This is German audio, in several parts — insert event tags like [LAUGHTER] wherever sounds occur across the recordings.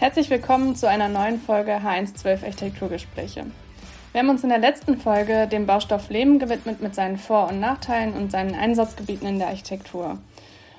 Herzlich willkommen zu einer neuen Folge H112 Architekturgespräche. Wir haben uns in der letzten Folge dem Baustoff Leben gewidmet mit seinen Vor- und Nachteilen und seinen Einsatzgebieten in der Architektur.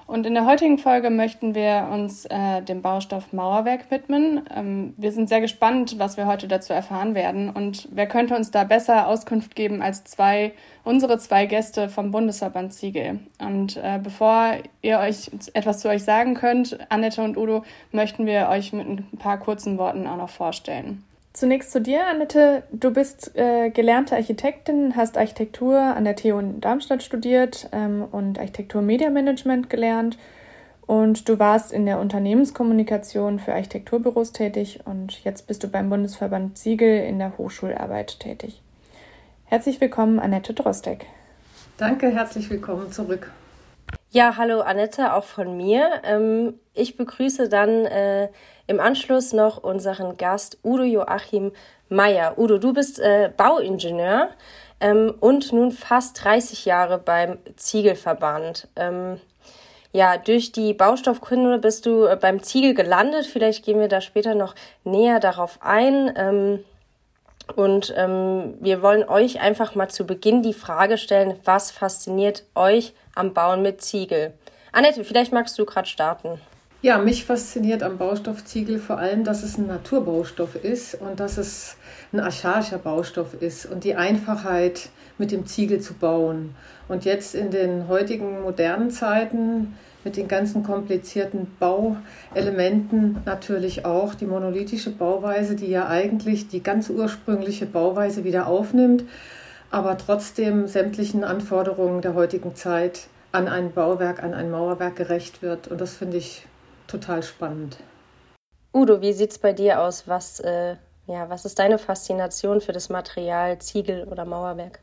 Und in der heutigen Folge möchten wir uns äh, dem Baustoff Mauerwerk widmen. Ähm, wir sind sehr gespannt, was wir heute dazu erfahren werden. Und wer könnte uns da besser Auskunft geben als zwei, unsere zwei Gäste vom Bundesverband Ziegel? Und äh, bevor ihr euch etwas zu euch sagen könnt, Annette und Udo, möchten wir euch mit ein paar kurzen Worten auch noch vorstellen. Zunächst zu dir, Annette. Du bist äh, gelernte Architektin, hast Architektur an der TU in Darmstadt studiert ähm, und Architektur Media Management gelernt. Und du warst in der Unternehmenskommunikation für Architekturbüros tätig und jetzt bist du beim Bundesverband Siegel in der Hochschularbeit tätig. Herzlich willkommen, Annette Drostek. Danke, herzlich willkommen zurück. Ja, hallo Annette, auch von mir. Ähm, ich begrüße dann äh, im Anschluss noch unseren Gast Udo Joachim Meyer. Udo, du bist äh, Bauingenieur ähm, und nun fast 30 Jahre beim Ziegelverband. Ähm, ja, durch die Baustoffkunde bist du äh, beim Ziegel gelandet. Vielleicht gehen wir da später noch näher darauf ein. Ähm, und ähm, wir wollen euch einfach mal zu Beginn die Frage stellen, was fasziniert euch am Bauen mit Ziegel? Annette, vielleicht magst du gerade starten. Ja, mich fasziniert am Baustoff Ziegel vor allem, dass es ein Naturbaustoff ist und dass es ein archaischer Baustoff ist und die Einfachheit mit dem Ziegel zu bauen. Und jetzt in den heutigen modernen Zeiten mit den ganzen komplizierten Bauelementen natürlich auch die monolithische Bauweise, die ja eigentlich die ganz ursprüngliche Bauweise wieder aufnimmt, aber trotzdem sämtlichen Anforderungen der heutigen Zeit an ein Bauwerk, an ein Mauerwerk gerecht wird. Und das finde ich total spannend. Udo, wie sieht es bei dir aus? Was, äh, ja, was ist deine Faszination für das Material Ziegel oder Mauerwerk?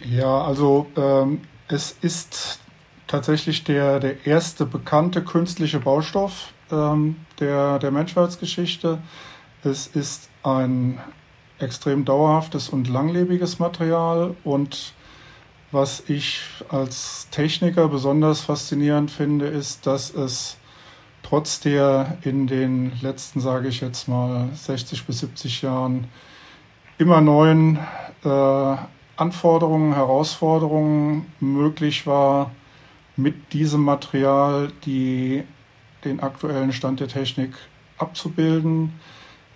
Ja, also ähm, es ist tatsächlich der, der erste bekannte künstliche Baustoff ähm, der, der Menschheitsgeschichte. Es ist ein extrem dauerhaftes und langlebiges Material und was ich als Techniker besonders faszinierend finde, ist, dass es trotz der in den letzten, sage ich jetzt mal, 60 bis 70 Jahren immer neuen äh, Anforderungen, Herausforderungen möglich war, mit diesem Material die, den aktuellen Stand der Technik abzubilden,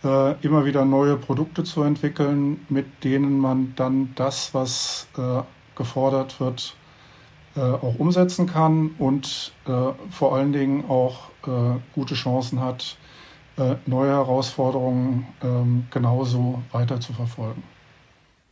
äh, immer wieder neue Produkte zu entwickeln, mit denen man dann das, was äh, gefordert wird, äh, auch umsetzen kann und äh, vor allen Dingen auch gute Chancen hat, äh, neue Herausforderungen ähm, genauso weiter zu verfolgen.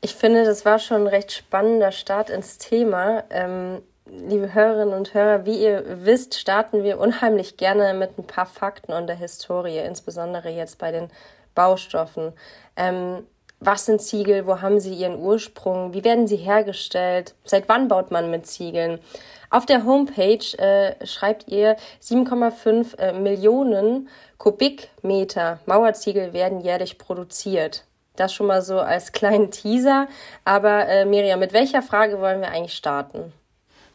Ich finde, das war schon ein recht spannender Start ins Thema. Ähm, liebe Hörerinnen und Hörer, wie ihr wisst, starten wir unheimlich gerne mit ein paar Fakten und der Historie, insbesondere jetzt bei den Baustoffen. Ähm, was sind Ziegel? Wo haben sie ihren Ursprung? Wie werden sie hergestellt? Seit wann baut man mit Ziegeln? Auf der Homepage äh, schreibt ihr 7,5 äh, Millionen Kubikmeter Mauerziegel werden jährlich produziert. Das schon mal so als kleinen Teaser. Aber äh, Miriam, mit welcher Frage wollen wir eigentlich starten?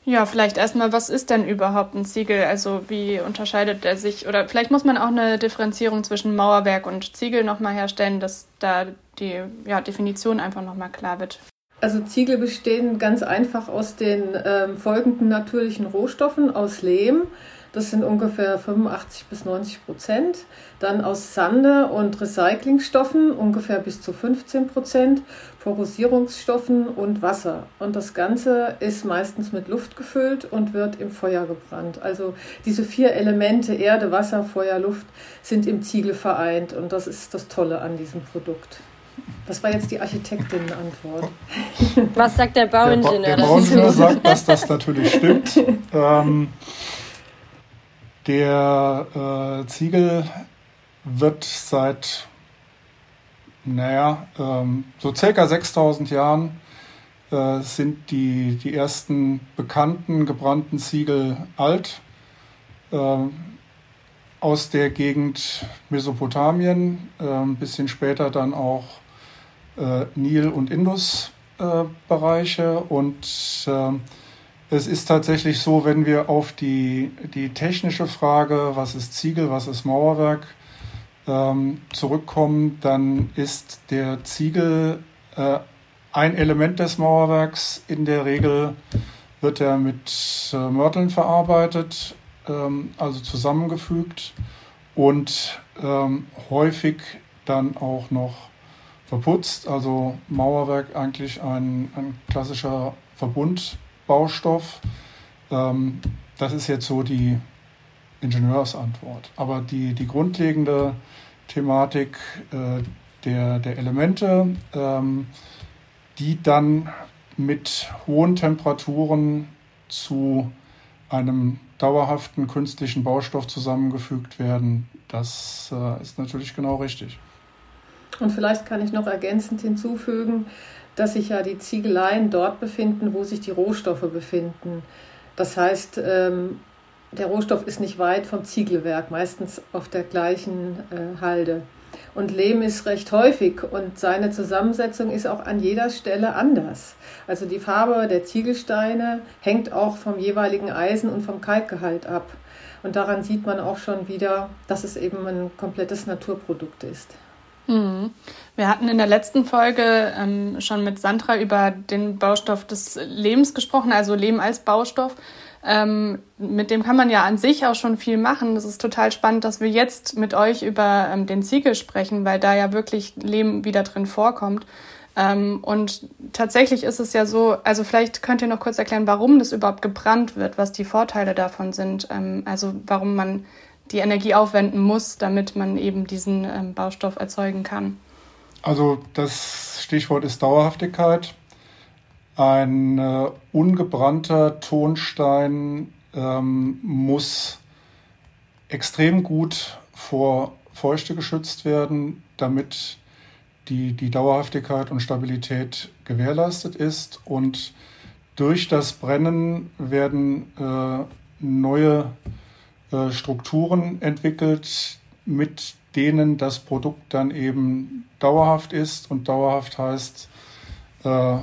Ja, vielleicht erstmal, was ist denn überhaupt ein Ziegel? Also wie unterscheidet er sich? Oder vielleicht muss man auch eine Differenzierung zwischen Mauerwerk und Ziegel nochmal herstellen, dass da die ja, Definition einfach nochmal klar wird. Also Ziegel bestehen ganz einfach aus den ähm, folgenden natürlichen Rohstoffen, aus Lehm, das sind ungefähr 85 bis 90 Prozent. Dann aus Sande und Recyclingstoffen ungefähr bis zu 15 Prozent, Porosierungsstoffen und Wasser. Und das Ganze ist meistens mit Luft gefüllt und wird im Feuer gebrannt. Also diese vier Elemente Erde, Wasser, Feuer, Luft sind im Ziegel vereint. Und das ist das Tolle an diesem Produkt. Das war jetzt die Architektinnenantwort. [LAUGHS] Was sagt der Bauingenieur? Der, ba der Bauingenieur [LAUGHS] sagt, dass das natürlich stimmt. Ähm, der äh, Ziegel wird seit, naja, ähm, so circa 6000 Jahren äh, sind die, die ersten bekannten gebrannten Ziegel alt. Äh, aus der Gegend Mesopotamien, äh, ein bisschen später dann auch äh, Nil- und Indus-Bereiche äh, und ähm, es ist tatsächlich so, wenn wir auf die, die technische Frage, was ist Ziegel, was ist Mauerwerk, ähm, zurückkommen, dann ist der Ziegel äh, ein Element des Mauerwerks. In der Regel wird er mit äh, Mörteln verarbeitet, ähm, also zusammengefügt und ähm, häufig dann auch noch verputzt. Also Mauerwerk eigentlich ein, ein klassischer Verbundbaustoff. Ähm, das ist jetzt so die Ingenieursantwort. Aber die, die grundlegende Thematik äh, der, der Elemente, ähm, die dann mit hohen Temperaturen zu einem dauerhaften künstlichen Baustoff zusammengefügt werden, das äh, ist natürlich genau richtig. Und vielleicht kann ich noch ergänzend hinzufügen, dass sich ja die Ziegeleien dort befinden, wo sich die Rohstoffe befinden. Das heißt, ähm, der Rohstoff ist nicht weit vom Ziegelwerk, meistens auf der gleichen äh, Halde. Und Lehm ist recht häufig und seine Zusammensetzung ist auch an jeder Stelle anders. Also die Farbe der Ziegelsteine hängt auch vom jeweiligen Eisen und vom Kalkgehalt ab. Und daran sieht man auch schon wieder, dass es eben ein komplettes Naturprodukt ist. Wir hatten in der letzten Folge ähm, schon mit Sandra über den Baustoff des Lehms gesprochen, also Lehm als Baustoff. Ähm, mit dem kann man ja an sich auch schon viel machen. Das ist total spannend, dass wir jetzt mit euch über ähm, den Ziegel sprechen, weil da ja wirklich Lehm wieder drin vorkommt. Ähm, und tatsächlich ist es ja so, also vielleicht könnt ihr noch kurz erklären, warum das überhaupt gebrannt wird, was die Vorteile davon sind. Ähm, also warum man die Energie aufwenden muss, damit man eben diesen ähm, Baustoff erzeugen kann. Also das Stichwort ist Dauerhaftigkeit. Ein äh, ungebrannter Tonstein ähm, muss extrem gut vor Feuchte geschützt werden, damit die, die Dauerhaftigkeit und Stabilität gewährleistet ist. Und durch das Brennen werden äh, neue äh, Strukturen entwickelt, mit denen das Produkt dann eben dauerhaft ist. Und dauerhaft heißt äh,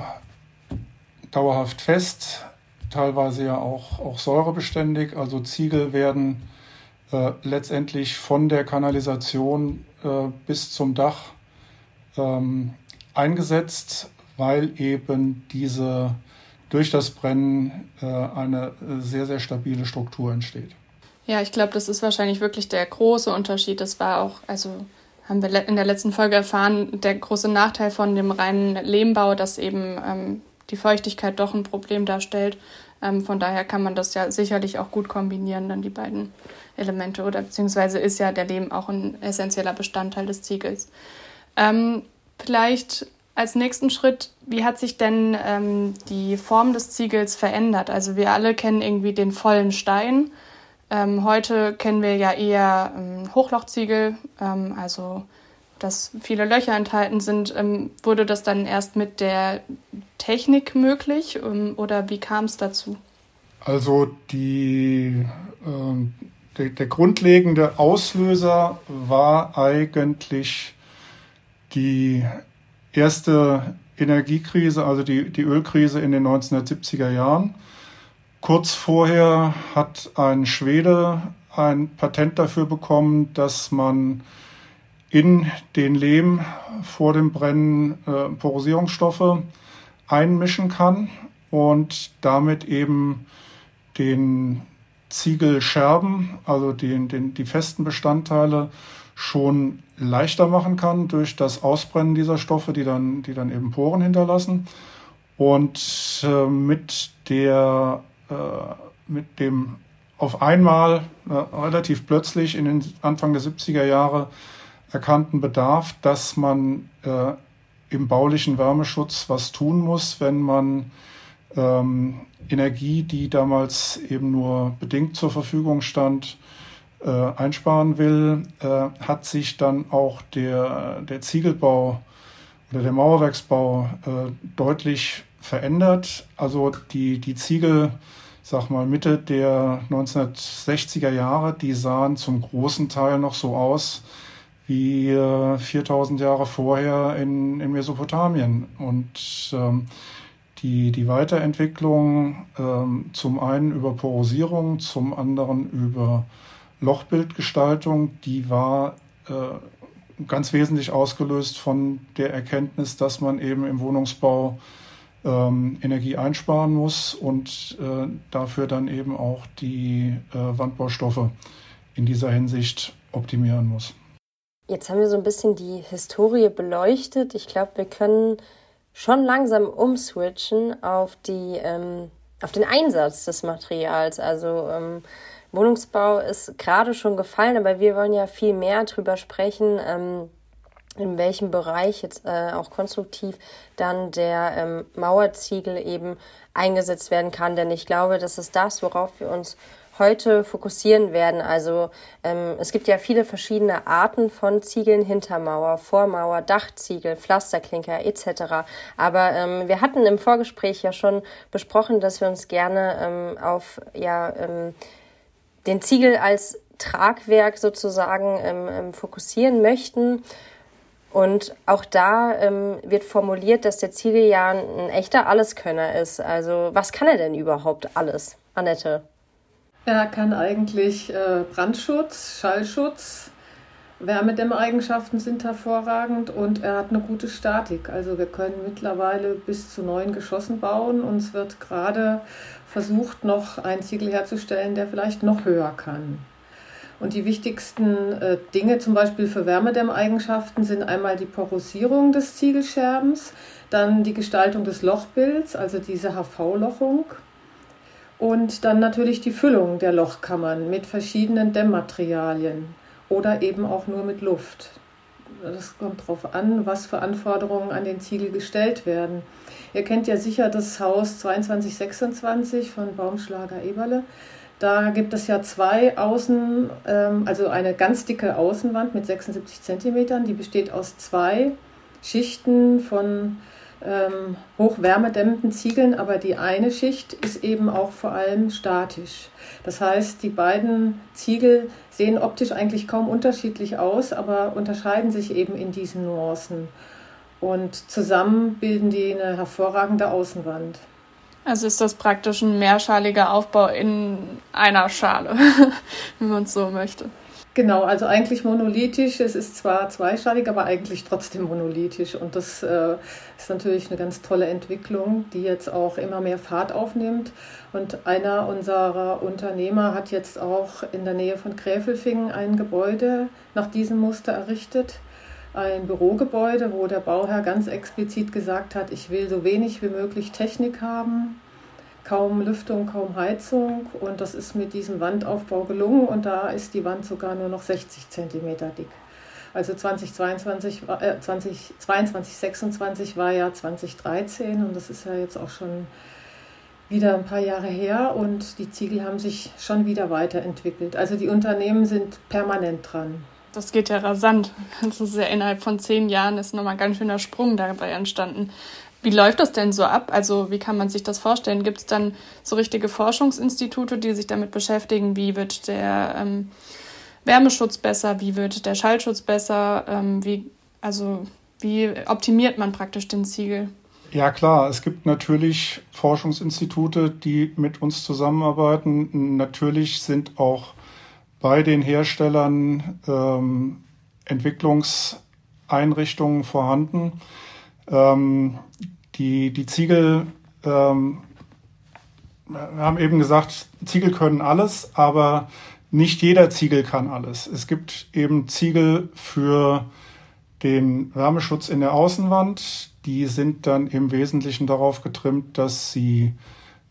dauerhaft fest, teilweise ja auch, auch säurebeständig. Also Ziegel werden äh, letztendlich von der Kanalisation äh, bis zum Dach ähm, eingesetzt, weil eben diese durch das Brennen äh, eine sehr, sehr stabile Struktur entsteht. Ja, ich glaube, das ist wahrscheinlich wirklich der große Unterschied. Das war auch, also haben wir in der letzten Folge erfahren, der große Nachteil von dem reinen Lehmbau, dass eben ähm, die Feuchtigkeit doch ein Problem darstellt. Ähm, von daher kann man das ja sicherlich auch gut kombinieren, dann die beiden Elemente. Oder beziehungsweise ist ja der Lehm auch ein essentieller Bestandteil des Ziegels. Ähm, vielleicht als nächsten Schritt, wie hat sich denn ähm, die Form des Ziegels verändert? Also wir alle kennen irgendwie den vollen Stein. Ähm, heute kennen wir ja eher ähm, Hochlochziegel, ähm, also dass viele Löcher enthalten sind. Ähm, wurde das dann erst mit der Technik möglich ähm, oder wie kam es dazu? Also die, der, der grundlegende Auslöser war eigentlich die erste Energiekrise, also die, die Ölkrise in den 1970er Jahren. Kurz vorher hat ein Schwede ein Patent dafür bekommen, dass man in den Lehm vor dem Brennen äh, Porosierungsstoffe einmischen kann und damit eben den Ziegelscherben, also den, den, die festen Bestandteile, schon leichter machen kann durch das Ausbrennen dieser Stoffe, die dann, die dann eben Poren hinterlassen. Und äh, mit, der, mit dem auf einmal äh, relativ plötzlich in den Anfang der 70er Jahre erkannten Bedarf, dass man äh, im baulichen Wärmeschutz was tun muss, wenn man ähm, Energie, die damals eben nur bedingt zur Verfügung stand, äh, einsparen will, äh, hat sich dann auch der, der Ziegelbau oder der Mauerwerksbau äh, deutlich verändert. Also die, die Ziegel, sag mal Mitte der 1960er Jahre, die sahen zum großen Teil noch so aus wie 4000 Jahre vorher in, in Mesopotamien. Und ähm, die, die Weiterentwicklung ähm, zum einen über Porosierung, zum anderen über Lochbildgestaltung, die war äh, ganz wesentlich ausgelöst von der Erkenntnis, dass man eben im Wohnungsbau ähm, Energie einsparen muss und äh, dafür dann eben auch die äh, Wandbaustoffe in dieser Hinsicht optimieren muss. Jetzt haben wir so ein bisschen die Historie beleuchtet. Ich glaube, wir können schon langsam umswitchen auf die ähm, auf den Einsatz des Materials. Also ähm, Wohnungsbau ist gerade schon gefallen, aber wir wollen ja viel mehr darüber sprechen, ähm, in welchem Bereich jetzt äh, auch konstruktiv dann der ähm, Mauerziegel eben eingesetzt werden kann. Denn ich glaube, das ist das, worauf wir uns heute fokussieren werden. Also ähm, es gibt ja viele verschiedene Arten von Ziegeln, Hintermauer, Vormauer, Dachziegel, Pflasterklinker etc. Aber ähm, wir hatten im Vorgespräch ja schon besprochen, dass wir uns gerne ähm, auf ja, ähm, den Ziegel als Tragwerk sozusagen ähm, ähm, fokussieren möchten. Und auch da ähm, wird formuliert, dass der Ziegel ja ein echter Alleskönner ist. Also was kann er denn überhaupt alles, Annette? Er kann eigentlich äh, Brandschutz, Schallschutz, Wärmedämmeigenschaften sind hervorragend und er hat eine gute Statik. Also wir können mittlerweile bis zu neun Geschossen bauen und es wird gerade versucht, noch einen Ziegel herzustellen, der vielleicht noch höher kann. Und die wichtigsten äh, Dinge zum Beispiel für Wärmedämmeigenschaften sind einmal die Porosierung des Ziegelscherbens, dann die Gestaltung des Lochbilds, also diese HV-Lochung und dann natürlich die Füllung der Lochkammern mit verschiedenen Dämmmaterialien oder eben auch nur mit Luft. Das kommt darauf an, was für Anforderungen an den Ziegel gestellt werden. Ihr kennt ja sicher das Haus 2226 von Baumschlager Eberle. Da gibt es ja zwei Außen, ähm, also eine ganz dicke Außenwand mit 76 Zentimetern, die besteht aus zwei Schichten von ähm, hochwärmedämmenden Ziegeln, aber die eine Schicht ist eben auch vor allem statisch. Das heißt, die beiden Ziegel sehen optisch eigentlich kaum unterschiedlich aus, aber unterscheiden sich eben in diesen Nuancen. Und zusammen bilden die eine hervorragende Außenwand. Also ist das praktisch ein mehrschaliger Aufbau in einer Schale, [LAUGHS] wenn man es so möchte. Genau, also eigentlich monolithisch. Es ist zwar zweischalig, aber eigentlich trotzdem monolithisch. Und das äh, ist natürlich eine ganz tolle Entwicklung, die jetzt auch immer mehr Fahrt aufnimmt. Und einer unserer Unternehmer hat jetzt auch in der Nähe von Gräfelfingen ein Gebäude nach diesem Muster errichtet. Ein Bürogebäude, wo der Bauherr ganz explizit gesagt hat, ich will so wenig wie möglich Technik haben kaum Lüftung, kaum Heizung und das ist mit diesem Wandaufbau gelungen und da ist die Wand sogar nur noch 60 cm dick. Also 2022, äh, 2022, 26 war ja 2013 und das ist ja jetzt auch schon wieder ein paar Jahre her und die Ziegel haben sich schon wieder weiterentwickelt. Also die Unternehmen sind permanent dran. Das geht ja rasant. Das ist ja innerhalb von zehn Jahren ist nochmal ein ganz schöner Sprung dabei entstanden. Wie läuft das denn so ab? Also wie kann man sich das vorstellen? Gibt es dann so richtige Forschungsinstitute, die sich damit beschäftigen? Wie wird der ähm, Wärmeschutz besser? Wie wird der Schallschutz besser? Ähm, wie, also wie optimiert man praktisch den Ziegel? Ja klar, es gibt natürlich Forschungsinstitute, die mit uns zusammenarbeiten. Natürlich sind auch bei den Herstellern ähm, Entwicklungseinrichtungen vorhanden. Ähm, die, die Ziegel, ähm, wir haben eben gesagt, Ziegel können alles, aber nicht jeder Ziegel kann alles. Es gibt eben Ziegel für den Wärmeschutz in der Außenwand. Die sind dann im Wesentlichen darauf getrimmt, dass sie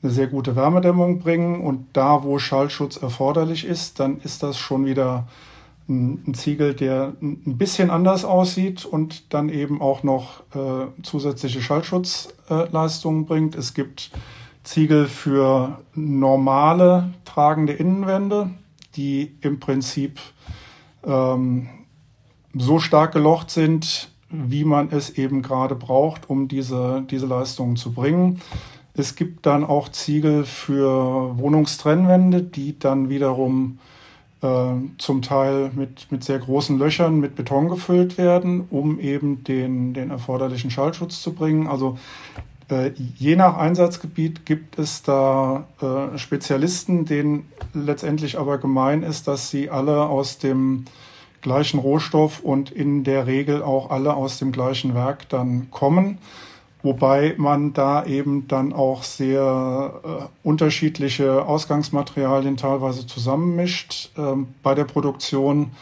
eine sehr gute Wärmedämmung bringen. Und da, wo Schallschutz erforderlich ist, dann ist das schon wieder ein Ziegel, der ein bisschen anders aussieht und dann eben auch noch äh, zusätzliche Schallschutzleistungen äh, bringt. Es gibt Ziegel für normale tragende Innenwände, die im Prinzip ähm, so stark gelocht sind, wie man es eben gerade braucht, um diese, diese Leistungen zu bringen. Es gibt dann auch Ziegel für Wohnungstrennwände, die dann wiederum äh, zum Teil mit, mit sehr großen Löchern mit Beton gefüllt werden, um eben den, den erforderlichen Schallschutz zu bringen. Also äh, je nach Einsatzgebiet gibt es da äh, Spezialisten, denen letztendlich aber gemein ist, dass sie alle aus dem gleichen Rohstoff und in der Regel auch alle aus dem gleichen Werk dann kommen. Wobei man da eben dann auch sehr äh, unterschiedliche Ausgangsmaterialien teilweise zusammenmischt. Ähm, bei der Produktion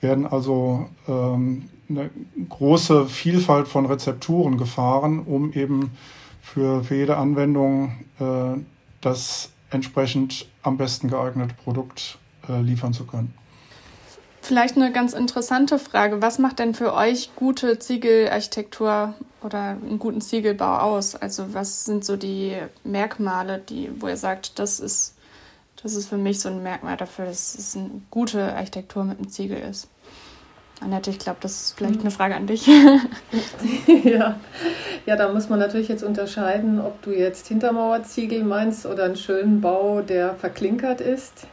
werden also ähm, eine große Vielfalt von Rezepturen gefahren, um eben für, für jede Anwendung äh, das entsprechend am besten geeignete Produkt äh, liefern zu können. Vielleicht eine ganz interessante Frage. Was macht denn für euch gute Ziegelarchitektur oder einen guten Ziegelbau aus? Also was sind so die Merkmale, die, wo ihr sagt, das ist, das ist für mich so ein Merkmal dafür, dass es eine gute Architektur mit einem Ziegel ist? Annette, ich glaube, das ist vielleicht eine Frage an dich. [LAUGHS] ja. ja, da muss man natürlich jetzt unterscheiden, ob du jetzt Hintermauerziegel meinst oder einen schönen Bau, der verklinkert ist.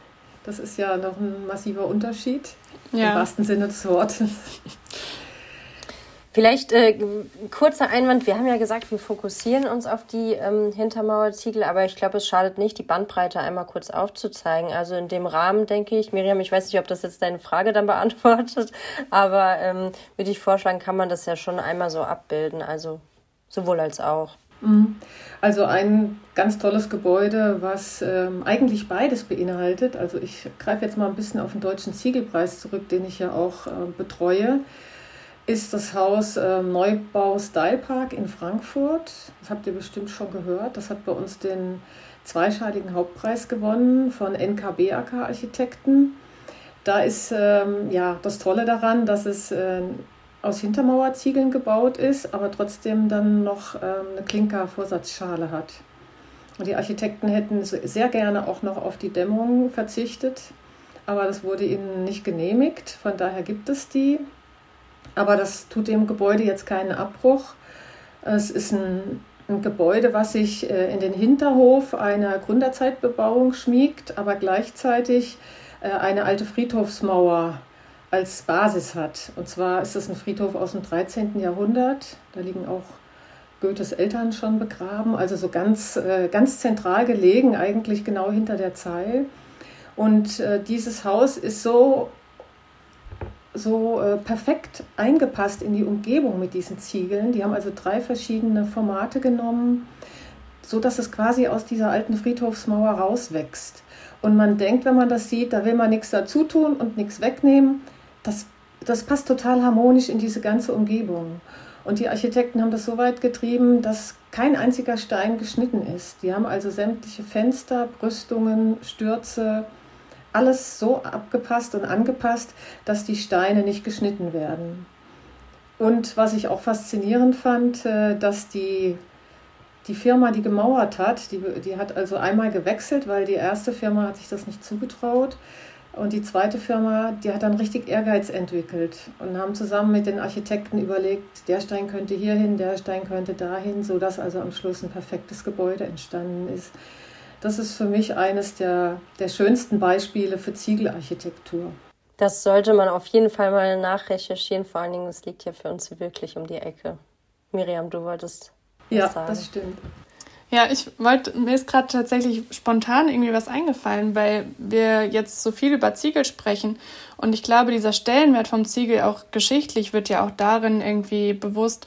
Das ist ja noch ein massiver Unterschied. Ja. Im wahrsten Sinne des Wortes. Vielleicht äh, kurzer Einwand. Wir haben ja gesagt, wir fokussieren uns auf die ähm, Hintermauerziegel, aber ich glaube, es schadet nicht, die Bandbreite einmal kurz aufzuzeigen. Also in dem Rahmen denke ich, Miriam, ich weiß nicht, ob das jetzt deine Frage dann [LAUGHS] beantwortet, aber ähm, würde ich vorschlagen, kann man das ja schon einmal so abbilden. Also sowohl als auch. Mhm. Also ein ganz tolles Gebäude, was ähm, eigentlich beides beinhaltet. Also ich greife jetzt mal ein bisschen auf den Deutschen Ziegelpreis zurück, den ich ja auch äh, betreue ist das Haus äh, Neubau Style Park in Frankfurt. Das habt ihr bestimmt schon gehört. Das hat bei uns den zweischaligen Hauptpreis gewonnen von NKB AK Architekten. Da ist ähm, ja das Tolle daran, dass es äh, aus Hintermauerziegeln gebaut ist, aber trotzdem dann noch ähm, eine Klinkervorsatzschale hat. Und die Architekten hätten sehr gerne auch noch auf die Dämmung verzichtet, aber das wurde ihnen nicht genehmigt. Von daher gibt es die. Aber das tut dem Gebäude jetzt keinen Abbruch. Es ist ein, ein Gebäude, was sich äh, in den Hinterhof einer Gründerzeitbebauung schmiegt, aber gleichzeitig äh, eine alte Friedhofsmauer als Basis hat. Und zwar ist es ein Friedhof aus dem 13. Jahrhundert. Da liegen auch Goethes Eltern schon begraben, also so ganz, äh, ganz zentral gelegen, eigentlich genau hinter der Zeil. Und dieses Haus ist so so äh, perfekt eingepasst in die Umgebung mit diesen Ziegeln. Die haben also drei verschiedene Formate genommen, so dass es quasi aus dieser alten Friedhofsmauer rauswächst. Und man denkt, wenn man das sieht, da will man nichts dazu tun und nichts wegnehmen. Das, das passt total harmonisch in diese ganze Umgebung. Und die Architekten haben das so weit getrieben, dass kein einziger Stein geschnitten ist. Die haben also sämtliche Fenster, Brüstungen, Stürze, alles so abgepasst und angepasst, dass die Steine nicht geschnitten werden. Und was ich auch faszinierend fand, äh, dass die, die Firma, die gemauert hat, die, die hat also einmal gewechselt, weil die erste Firma hat sich das nicht zugetraut. Und die zweite Firma, die hat dann richtig Ehrgeiz entwickelt und haben zusammen mit den Architekten überlegt, der Stein könnte hierhin, der Stein könnte dahin, sodass also am Schluss ein perfektes Gebäude entstanden ist. Das ist für mich eines der, der schönsten Beispiele für Ziegelarchitektur. Das sollte man auf jeden Fall mal nachrecherchieren. Vor allen Dingen, es liegt ja für uns wirklich um die Ecke. Miriam, du wolltest. Ja, sagen. das stimmt. Ja, ich wollte, mir ist gerade tatsächlich spontan irgendwie was eingefallen, weil wir jetzt so viel über Ziegel sprechen. Und ich glaube, dieser Stellenwert vom Ziegel auch geschichtlich wird ja auch darin irgendwie bewusst,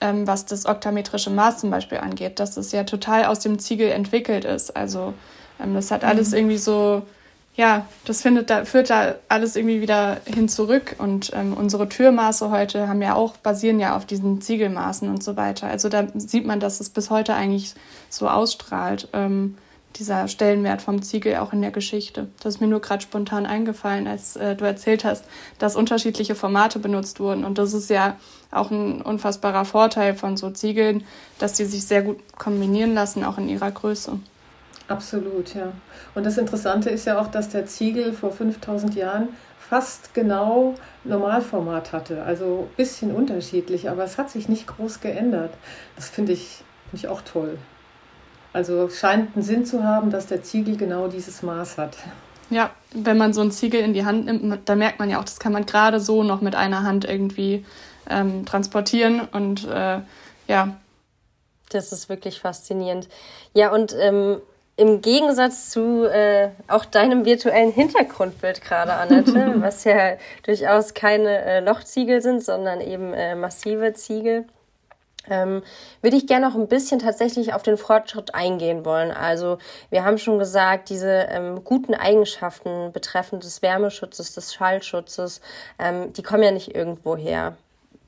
ähm, was das oktametrische Maß zum Beispiel angeht, dass es ja total aus dem Ziegel entwickelt ist. Also ähm, das hat alles mhm. irgendwie so, ja, das findet da, führt da alles irgendwie wieder hin zurück. Und ähm, unsere Türmaße heute haben ja auch, basieren ja auf diesen Ziegelmaßen und so weiter. Also da sieht man, dass es bis heute eigentlich so ausstrahlt. Ähm, dieser Stellenwert vom Ziegel auch in der Geschichte. Das ist mir nur gerade spontan eingefallen, als äh, du erzählt hast, dass unterschiedliche Formate benutzt wurden. Und das ist ja auch ein unfassbarer Vorteil von so Ziegeln, dass die sich sehr gut kombinieren lassen, auch in ihrer Größe. Absolut, ja. Und das Interessante ist ja auch, dass der Ziegel vor 5000 Jahren fast genau Normalformat hatte. Also ein bisschen unterschiedlich, aber es hat sich nicht groß geändert. Das finde ich, find ich auch toll. Also scheint einen Sinn zu haben, dass der Ziegel genau dieses Maß hat. Ja, wenn man so einen Ziegel in die Hand nimmt, da merkt man ja auch, das kann man gerade so noch mit einer Hand irgendwie ähm, transportieren und äh, ja. Das ist wirklich faszinierend. Ja, und ähm, im Gegensatz zu äh, auch deinem virtuellen Hintergrundbild gerade, Annette, [LAUGHS] was ja durchaus keine äh, Lochziegel sind, sondern eben äh, massive Ziegel, ähm, würde ich gerne noch ein bisschen tatsächlich auf den Fortschritt eingehen wollen. Also wir haben schon gesagt, diese ähm, guten Eigenschaften betreffend des Wärmeschutzes, des Schallschutzes, ähm, die kommen ja nicht irgendwo her.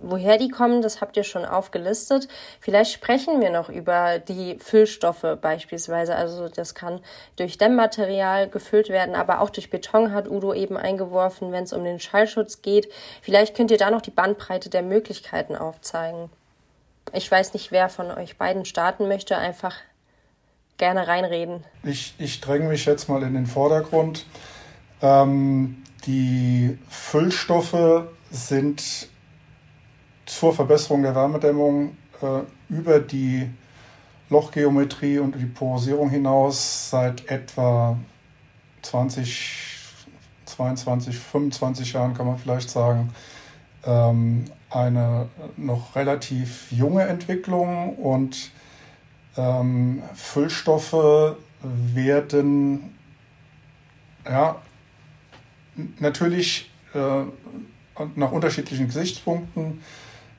Woher die kommen, das habt ihr schon aufgelistet. Vielleicht sprechen wir noch über die Füllstoffe beispielsweise. Also das kann durch Dämmmaterial gefüllt werden, aber auch durch Beton hat Udo eben eingeworfen, wenn es um den Schallschutz geht. Vielleicht könnt ihr da noch die Bandbreite der Möglichkeiten aufzeigen. Ich weiß nicht, wer von euch beiden starten möchte. Einfach gerne reinreden. Ich, ich dränge mich jetzt mal in den Vordergrund. Ähm, die Füllstoffe sind zur Verbesserung der Wärmedämmung äh, über die Lochgeometrie und die Porosierung hinaus seit etwa 20, 22, 25 Jahren kann man vielleicht sagen, ähm, eine noch relativ junge Entwicklung und ähm, Füllstoffe werden ja, natürlich äh, nach unterschiedlichen Gesichtspunkten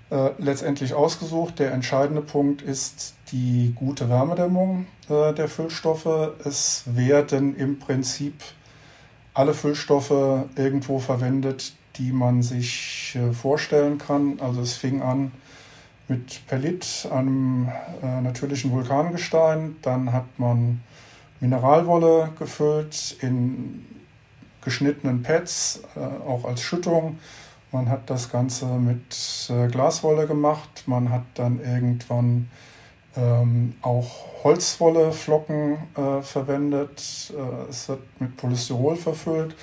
äh, letztendlich ausgesucht. Der entscheidende Punkt ist die gute Wärmedämmung äh, der Füllstoffe. Es werden im Prinzip alle Füllstoffe irgendwo verwendet, die man sich äh, vorstellen kann. Also es fing an mit Perlit, einem äh, natürlichen Vulkangestein. Dann hat man Mineralwolle gefüllt in geschnittenen Pads, äh, auch als Schüttung. Man hat das Ganze mit Glaswolle gemacht. Man hat dann irgendwann ähm, auch Holzwolleflocken äh, verwendet. Äh, es wird mit Polystyrol verfüllt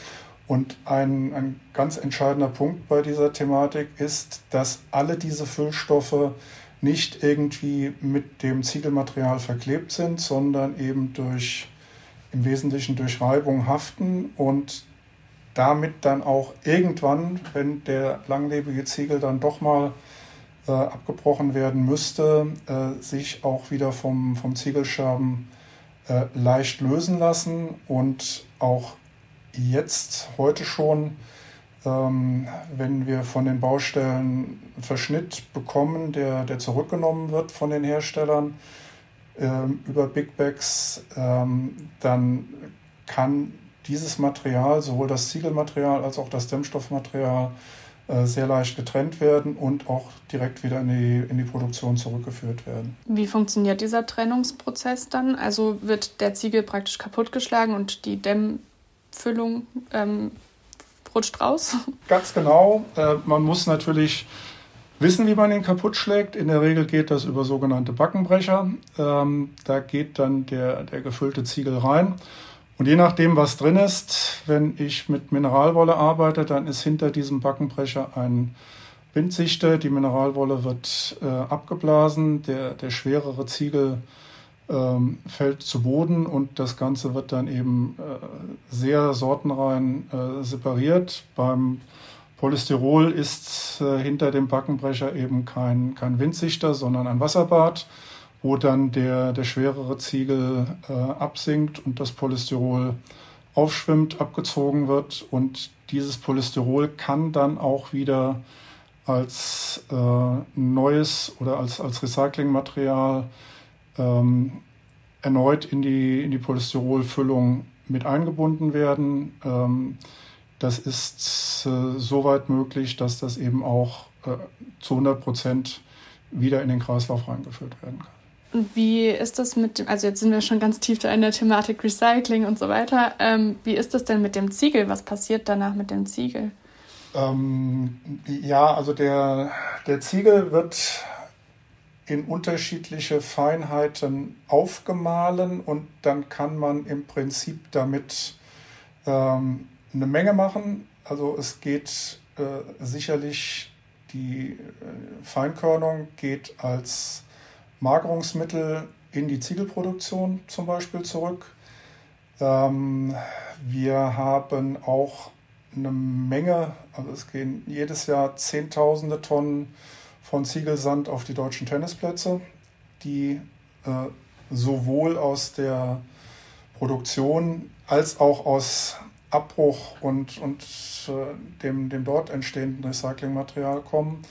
und ein, ein ganz entscheidender Punkt bei dieser Thematik ist, dass alle diese Füllstoffe nicht irgendwie mit dem Ziegelmaterial verklebt sind, sondern eben durch im Wesentlichen durch Reibung haften und damit dann auch irgendwann, wenn der langlebige Ziegel dann doch mal äh, abgebrochen werden müsste, äh, sich auch wieder vom, vom Ziegelscherben äh, leicht lösen lassen und auch jetzt heute schon, ähm, wenn wir von den Baustellen Verschnitt bekommen, der, der zurückgenommen wird von den Herstellern ähm, über Big Bags, ähm, dann kann dieses Material, sowohl das Ziegelmaterial als auch das Dämmstoffmaterial, äh, sehr leicht getrennt werden und auch direkt wieder in die, in die Produktion zurückgeführt werden. Wie funktioniert dieser Trennungsprozess dann? Also wird der Ziegel praktisch kaputtgeschlagen und die Dämm Füllung ähm, rutscht raus. [LAUGHS] Ganz genau. Äh, man muss natürlich wissen, wie man ihn kaputt schlägt. In der Regel geht das über sogenannte Backenbrecher. Ähm, da geht dann der, der gefüllte Ziegel rein. Und je nachdem, was drin ist, wenn ich mit Mineralwolle arbeite, dann ist hinter diesem Backenbrecher ein Bindsichter. Die Mineralwolle wird äh, abgeblasen. Der, der schwerere Ziegel ähm, fällt zu Boden und das Ganze wird dann eben äh, sehr sortenrein äh, separiert. Beim Polystyrol ist äh, hinter dem Backenbrecher eben kein, kein Windsichter, sondern ein Wasserbad, wo dann der, der schwerere Ziegel äh, absinkt und das Polystyrol aufschwimmt, abgezogen wird und dieses Polystyrol kann dann auch wieder als äh, neues oder als, als Recyclingmaterial ähm, erneut in die, in die Polystyrolfüllung mit eingebunden werden. Ähm, das ist äh, soweit möglich, dass das eben auch äh, zu 100 Prozent wieder in den Kreislauf reingeführt werden kann. Und wie ist das mit dem, also jetzt sind wir schon ganz tief in der Thematik Recycling und so weiter. Ähm, wie ist das denn mit dem Ziegel? Was passiert danach mit dem Ziegel? Ähm, ja, also der, der Ziegel wird in unterschiedliche Feinheiten aufgemahlen und dann kann man im Prinzip damit ähm, eine Menge machen. Also es geht äh, sicherlich, die äh, Feinkörnung geht als Magerungsmittel in die Ziegelproduktion zum Beispiel zurück. Ähm, wir haben auch eine Menge, also es gehen jedes Jahr Zehntausende Tonnen von Ziegelsand auf die deutschen Tennisplätze, die äh, sowohl aus der Produktion als auch aus Abbruch und, und äh, dem, dem dort entstehenden Recyclingmaterial kommen.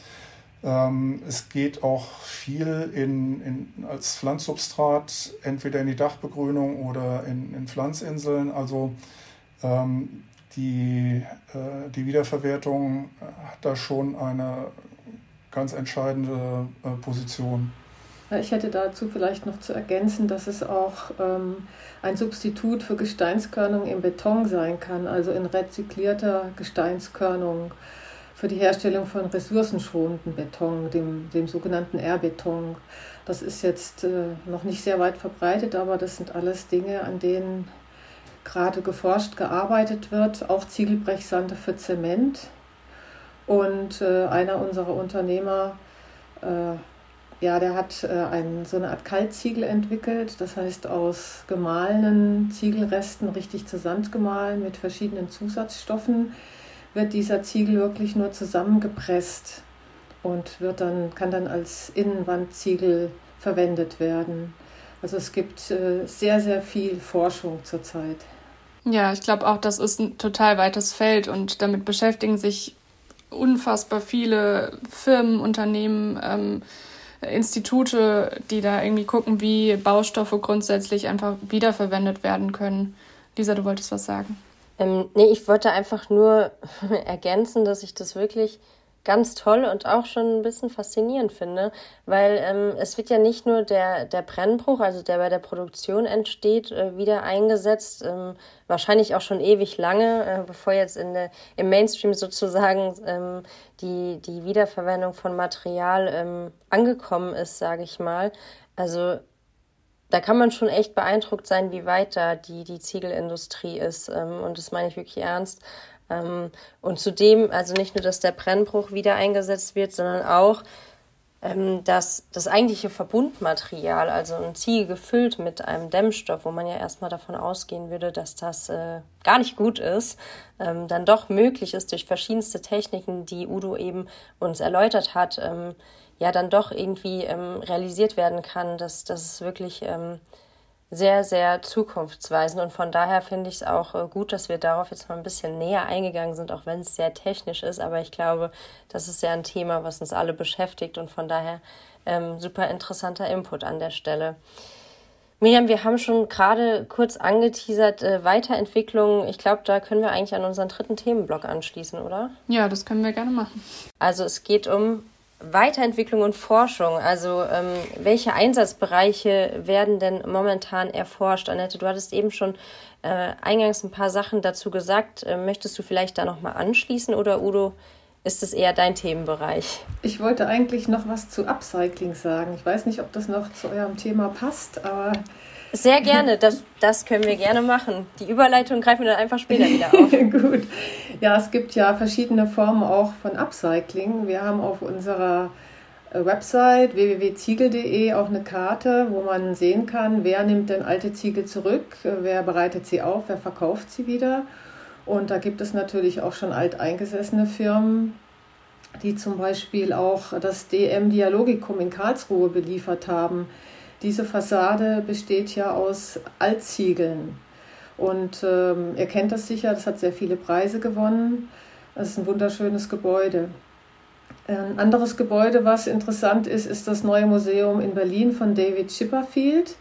Ähm, es geht auch viel in, in, als Pflanzsubstrat, entweder in die Dachbegrünung oder in, in Pflanzinseln. Also ähm, die, äh, die Wiederverwertung hat da schon eine ganz entscheidende äh, Position. Ich hätte dazu vielleicht noch zu ergänzen, dass es auch ähm, ein Substitut für Gesteinskörnung im Beton sein kann, also in rezyklierter Gesteinskörnung für die Herstellung von ressourcenschonenden Beton, dem, dem sogenannten R-Beton. Das ist jetzt äh, noch nicht sehr weit verbreitet, aber das sind alles Dinge, an denen gerade geforscht, gearbeitet wird. Auch Ziegelbrechsande für Zement. Und äh, einer unserer Unternehmer äh, ja, der hat äh, ein, so eine Art Kaltziegel entwickelt, das heißt aus gemahlenen Ziegelresten richtig zu Sand gemahlen mit verschiedenen Zusatzstoffen wird dieser Ziegel wirklich nur zusammengepresst und wird dann, kann dann als Innenwandziegel verwendet werden. Also es gibt äh, sehr, sehr viel Forschung zurzeit. Ja, ich glaube auch, das ist ein total weites Feld und damit beschäftigen sich unfassbar viele Firmen, Unternehmen. Ähm, Institute, die da irgendwie gucken, wie Baustoffe grundsätzlich einfach wiederverwendet werden können. Lisa, du wolltest was sagen. Ähm, nee, ich wollte einfach nur [LAUGHS] ergänzen, dass ich das wirklich ganz toll und auch schon ein bisschen faszinierend finde, weil ähm, es wird ja nicht nur der, der Brennbruch, also der bei der Produktion entsteht, äh, wieder eingesetzt, ähm, wahrscheinlich auch schon ewig lange, äh, bevor jetzt in der, im Mainstream sozusagen ähm, die, die Wiederverwendung von Material ähm, angekommen ist, sage ich mal. Also da kann man schon echt beeindruckt sein, wie weit da die, die Ziegelindustrie ist. Ähm, und das meine ich wirklich ernst. Ähm, und zudem, also nicht nur, dass der Brennbruch wieder eingesetzt wird, sondern auch, ähm, dass das eigentliche Verbundmaterial, also ein Ziegel gefüllt mit einem Dämmstoff, wo man ja erstmal davon ausgehen würde, dass das äh, gar nicht gut ist, ähm, dann doch möglich ist durch verschiedenste Techniken, die Udo eben uns erläutert hat, ähm, ja dann doch irgendwie ähm, realisiert werden kann, dass, dass es wirklich ähm, sehr, sehr zukunftsweisend. Und von daher finde ich es auch äh, gut, dass wir darauf jetzt mal ein bisschen näher eingegangen sind, auch wenn es sehr technisch ist. Aber ich glaube, das ist ja ein Thema, was uns alle beschäftigt und von daher ähm, super interessanter Input an der Stelle. Miriam, wir haben schon gerade kurz angeteasert, äh, Weiterentwicklung. Ich glaube, da können wir eigentlich an unseren dritten Themenblock anschließen, oder? Ja, das können wir gerne machen. Also es geht um Weiterentwicklung und Forschung, also ähm, welche Einsatzbereiche werden denn momentan erforscht? Annette, du hattest eben schon äh, eingangs ein paar Sachen dazu gesagt. Äh, möchtest du vielleicht da nochmal anschließen oder Udo, ist es eher dein Themenbereich? Ich wollte eigentlich noch was zu Upcycling sagen. Ich weiß nicht, ob das noch zu eurem Thema passt, aber sehr gerne, das, das können wir gerne machen. Die Überleitung greifen wir dann einfach später wieder auf. [LAUGHS] Gut. Ja, es gibt ja verschiedene Formen auch von Upcycling. Wir haben auf unserer äh, Website www.ziegel.de auch eine Karte, wo man sehen kann, wer nimmt denn alte Ziegel zurück, wer bereitet sie auf, wer verkauft sie wieder. Und da gibt es natürlich auch schon alteingesessene Firmen, die zum Beispiel auch das DM Dialogicum in Karlsruhe beliefert haben diese Fassade besteht ja aus Altziegeln. Und ähm, ihr kennt das sicher, das hat sehr viele Preise gewonnen. Das ist ein wunderschönes Gebäude. Ein anderes Gebäude, was interessant ist, ist das neue Museum in Berlin von David Chipperfield.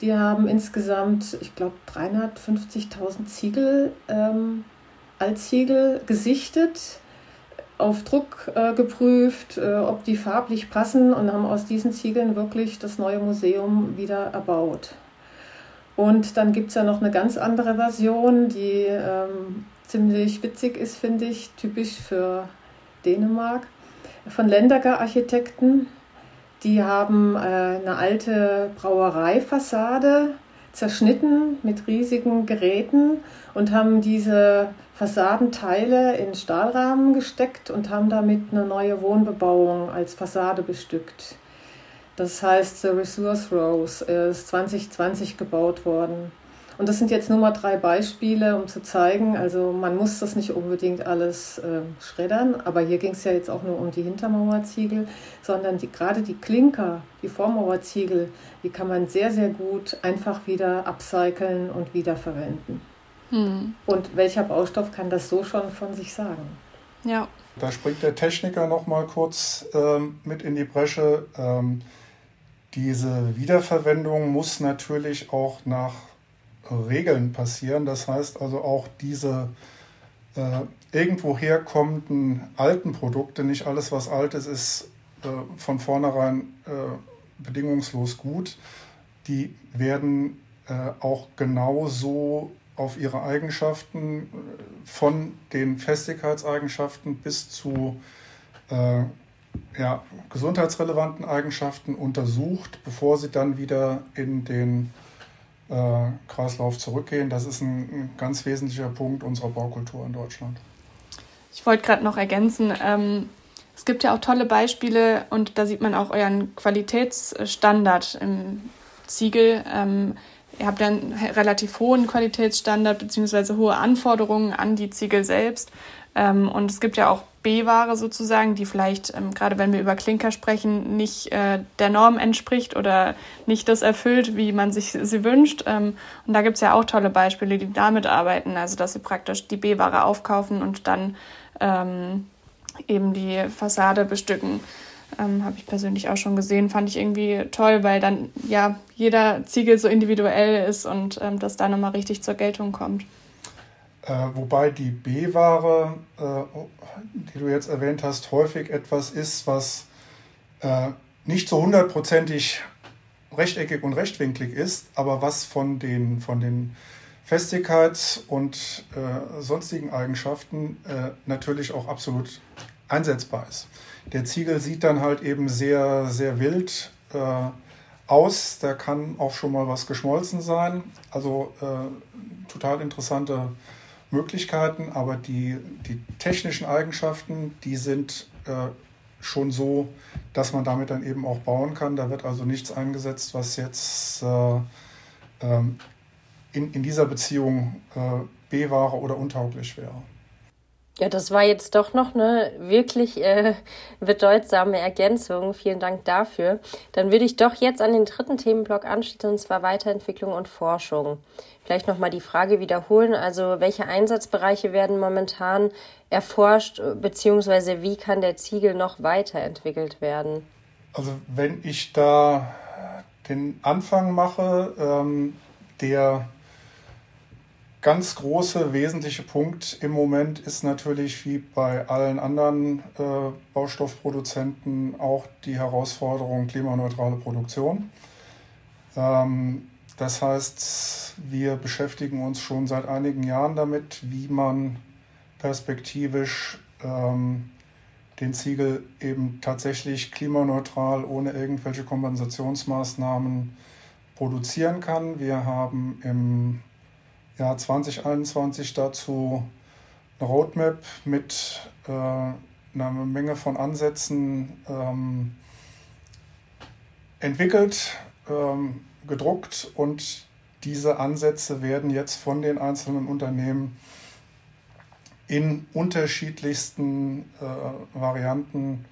Die haben insgesamt, ich glaube, 350.000 Ziegel, ähm, Altziegel gesichtet auf Druck äh, geprüft, äh, ob die farblich passen und haben aus diesen Ziegeln wirklich das neue Museum wieder erbaut. Und dann gibt es ja noch eine ganz andere Version, die ähm, ziemlich witzig ist, finde ich, typisch für Dänemark, von Lenderger Architekten. Die haben äh, eine alte Brauereifassade zerschnitten mit riesigen Geräten und haben diese Fassadenteile in Stahlrahmen gesteckt und haben damit eine neue Wohnbebauung als Fassade bestückt. Das heißt, The Resource Rose ist 2020 gebaut worden. Und das sind jetzt nur mal drei Beispiele, um zu zeigen, also man muss das nicht unbedingt alles äh, schreddern, aber hier ging es ja jetzt auch nur um die Hintermauerziegel, sondern die, gerade die Klinker, die Vormauerziegel, die kann man sehr, sehr gut einfach wieder upcyclen und wiederverwenden. Hm. Und welcher Baustoff kann das so schon von sich sagen? Ja. Da springt der Techniker noch mal kurz ähm, mit in die Bresche. Ähm, diese Wiederverwendung muss natürlich auch nach Regeln passieren. Das heißt also auch diese äh, irgendwo herkommenden alten Produkte, nicht alles, was alt ist, ist äh, von vornherein äh, bedingungslos gut. Die werden äh, auch genauso auf ihre Eigenschaften äh, von den Festigkeitseigenschaften bis zu äh, ja, gesundheitsrelevanten Eigenschaften untersucht, bevor sie dann wieder in den äh, Kreislauf zurückgehen. Das ist ein, ein, ganz wesentlicher Punkt unserer Baukultur in Deutschland. Ich wollte gerade noch ergänzen, ähm, es gibt ja auch tolle Beispiele und da sieht man auch euren Qualitätsstandard im Ziegel. Ähm, ihr habt einen relativ hohen Qualitätsstandard bzw. hohe Anforderungen an die Ziegel selbst. Ähm, und es gibt ja auch B-Ware sozusagen, die vielleicht, ähm, gerade wenn wir über Klinker sprechen, nicht äh, der Norm entspricht oder nicht das erfüllt, wie man sich sie wünscht. Ähm, und da gibt es ja auch tolle Beispiele, die damit arbeiten, also dass sie praktisch die B-Ware aufkaufen und dann eben die Fassade bestücken. Ähm, Habe ich persönlich auch schon gesehen, fand ich irgendwie toll, weil dann ja jeder Ziegel so individuell ist und ähm, das da nochmal richtig zur Geltung kommt. Äh, wobei die B-Ware, äh, die du jetzt erwähnt hast, häufig etwas ist, was äh, nicht so hundertprozentig rechteckig und rechtwinklig ist, aber was von den, von den Festigkeits- und äh, sonstigen Eigenschaften äh, natürlich auch absolut einsetzbar ist. Der Ziegel sieht dann halt eben sehr, sehr wild äh, aus. Da kann auch schon mal was geschmolzen sein. Also total interessante Möglichkeiten, aber die, die technischen Eigenschaften, die sind äh, schon so, dass man damit dann eben auch bauen kann. Da wird also nichts eingesetzt, was jetzt äh, ähm, in, in dieser Beziehung äh, B-Ware oder untauglich wäre. Ja, das war jetzt doch noch eine wirklich äh, bedeutsame Ergänzung. Vielen Dank dafür. Dann würde ich doch jetzt an den dritten Themenblock anschließen, und zwar Weiterentwicklung und Forschung. Vielleicht nochmal die Frage wiederholen. Also, welche Einsatzbereiche werden momentan erforscht, beziehungsweise wie kann der Ziegel noch weiterentwickelt werden? Also, wenn ich da den Anfang mache, ähm, der ganz große, wesentliche Punkt im Moment ist natürlich wie bei allen anderen äh, Baustoffproduzenten auch die Herausforderung klimaneutrale Produktion. Ähm, das heißt, wir beschäftigen uns schon seit einigen Jahren damit, wie man perspektivisch ähm, den Ziegel eben tatsächlich klimaneutral ohne irgendwelche Kompensationsmaßnahmen produzieren kann. Wir haben im Jahr 2021 dazu eine Roadmap mit äh, einer Menge von Ansätzen ähm, entwickelt, ähm, gedruckt und diese Ansätze werden jetzt von den einzelnen Unternehmen in unterschiedlichsten äh, Varianten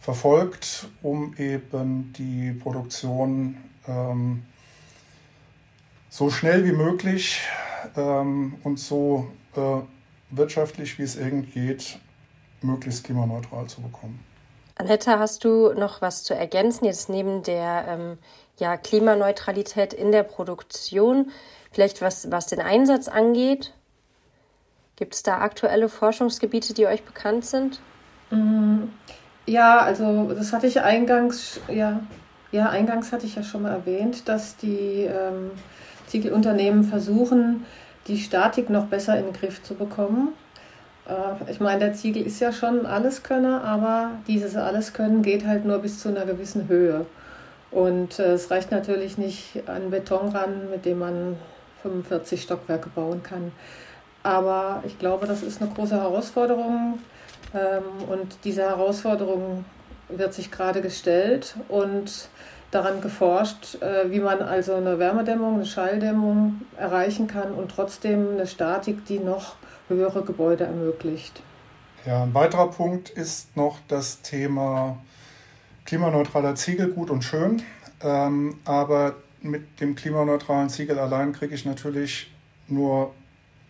verfolgt, um eben die Produktion ähm, so schnell wie möglich ähm, und so äh, wirtschaftlich, wie es irgend geht, möglichst klimaneutral zu bekommen. Annette, hast du noch was zu ergänzen, jetzt neben der ähm, ja, Klimaneutralität in der Produktion, vielleicht was, was den Einsatz angeht? Gibt es da aktuelle Forschungsgebiete, die euch bekannt sind? Mm, ja, also das hatte ich eingangs, ja, ja, eingangs hatte ich ja schon mal erwähnt, dass die ähm, Ziegelunternehmen versuchen, die Statik noch besser in den Griff zu bekommen. Äh, ich meine, der Ziegel ist ja schon Alleskönner, aber dieses Alleskönnen geht halt nur bis zu einer gewissen Höhe. Und äh, es reicht natürlich nicht an Beton ran, mit dem man 45 Stockwerke bauen kann. Aber ich glaube, das ist eine große Herausforderung. Ähm, und diese Herausforderung wird sich gerade gestellt. Und daran geforscht, äh, wie man also eine Wärmedämmung, eine Schalldämmung erreichen kann und trotzdem eine Statik, die noch höhere Gebäude ermöglicht. Ja, ein weiterer Punkt ist noch das Thema klimaneutraler Ziegel gut und schön. Ähm, aber mit dem klimaneutralen Ziegel allein kriege ich natürlich nur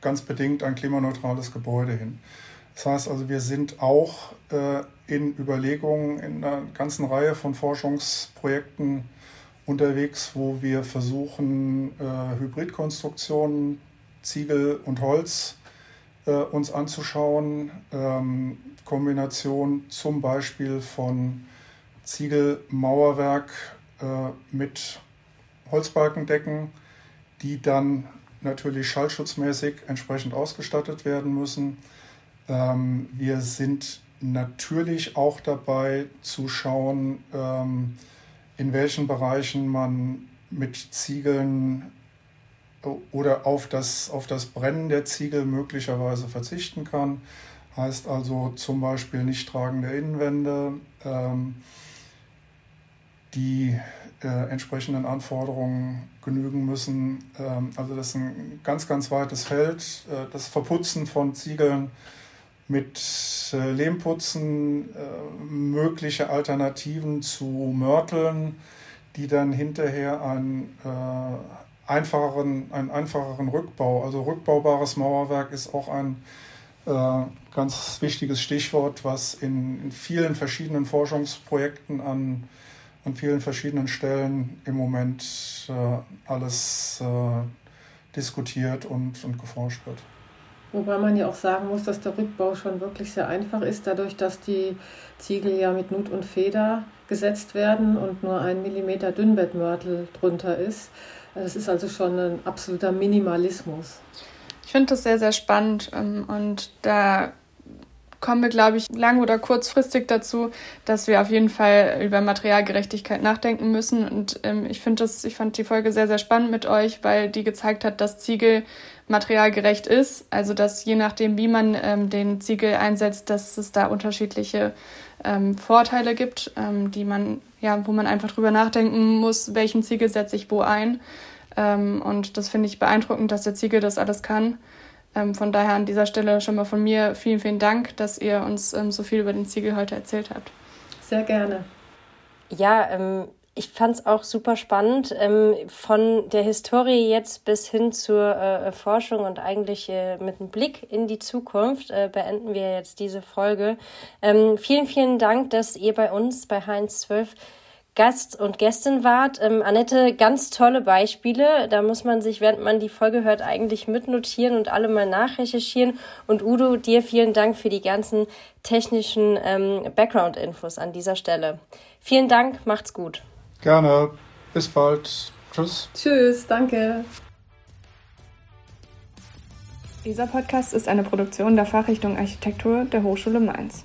ganz bedingt ein klimaneutrales Gebäude hin. Das heißt also, wir sind auch äh, in Überlegungen in einer ganzen Reihe von Forschungsprojekten unterwegs, wo wir versuchen, äh, Hybridkonstruktionen, Ziegel und Holz äh, uns anzuschauen. Ähm, Kombination zum Beispiel von Ziegelmauerwerk äh, mit Holzbalkendecken, die dann natürlich schallschutzmäßig entsprechend ausgestattet werden müssen. Ähm, wir sind natürlich auch dabei zu schauen, ähm, in welchen Bereichen man mit Ziegeln oder auf das, auf das Brennen der Ziegel möglicherweise verzichten kann. Heißt also zum Beispiel nicht tragende Innenwände, ähm, die äh, entsprechenden Anforderungen genügen müssen. Ähm, also das ist ein ganz, ganz weites Feld. Äh, das Verputzen von Ziegeln mit äh, Lehmputzen, äh, mögliche Alternativen zu Mörteln, die dann hinterher einen, äh, einfacheren, einen einfacheren Rückbau, also rückbaubares Mauerwerk ist auch ein äh, ganz wichtiges Stichwort, was in, in vielen verschiedenen Forschungsprojekten an an vielen verschiedenen Stellen im Moment äh, alles äh, diskutiert und, und geforscht wird. Wobei man ja auch sagen muss, dass der Rückbau schon wirklich sehr einfach ist, dadurch, dass die Ziegel ja mit Nut und Feder gesetzt werden und nur ein Millimeter Dünnbettmörtel drunter ist. Das ist also schon ein absoluter Minimalismus. Ich finde das sehr, sehr spannend ähm, und da kommen wir, glaube ich, lang- oder kurzfristig dazu, dass wir auf jeden Fall über Materialgerechtigkeit nachdenken müssen. Und ähm, ich finde das, ich fand die Folge sehr, sehr spannend mit euch, weil die gezeigt hat, dass Ziegel materialgerecht ist. Also dass je nachdem, wie man ähm, den Ziegel einsetzt, dass es da unterschiedliche ähm, Vorteile gibt, ähm, die man, ja, wo man einfach drüber nachdenken muss, welchen Ziegel setze ich wo ein. Ähm, und das finde ich beeindruckend, dass der Ziegel das alles kann. Ähm, von daher an dieser Stelle schon mal von mir vielen, vielen Dank, dass ihr uns ähm, so viel über den Ziegel heute erzählt habt. Sehr gerne. Ja, ähm, ich fand es auch super spannend. Ähm, von der Historie jetzt bis hin zur äh, Forschung und eigentlich äh, mit einem Blick in die Zukunft äh, beenden wir jetzt diese Folge. Ähm, vielen, vielen Dank, dass ihr bei uns bei Heinz 12 Gast und Gästin wart. Ähm, Annette, ganz tolle Beispiele. Da muss man sich, während man die Folge hört, eigentlich mitnotieren und alle mal nachrecherchieren. Und Udo, dir vielen Dank für die ganzen technischen ähm, Background-Infos an dieser Stelle. Vielen Dank, macht's gut. Gerne. Bis bald. Tschüss. Tschüss, danke. Dieser Podcast ist eine Produktion der Fachrichtung Architektur der Hochschule Mainz.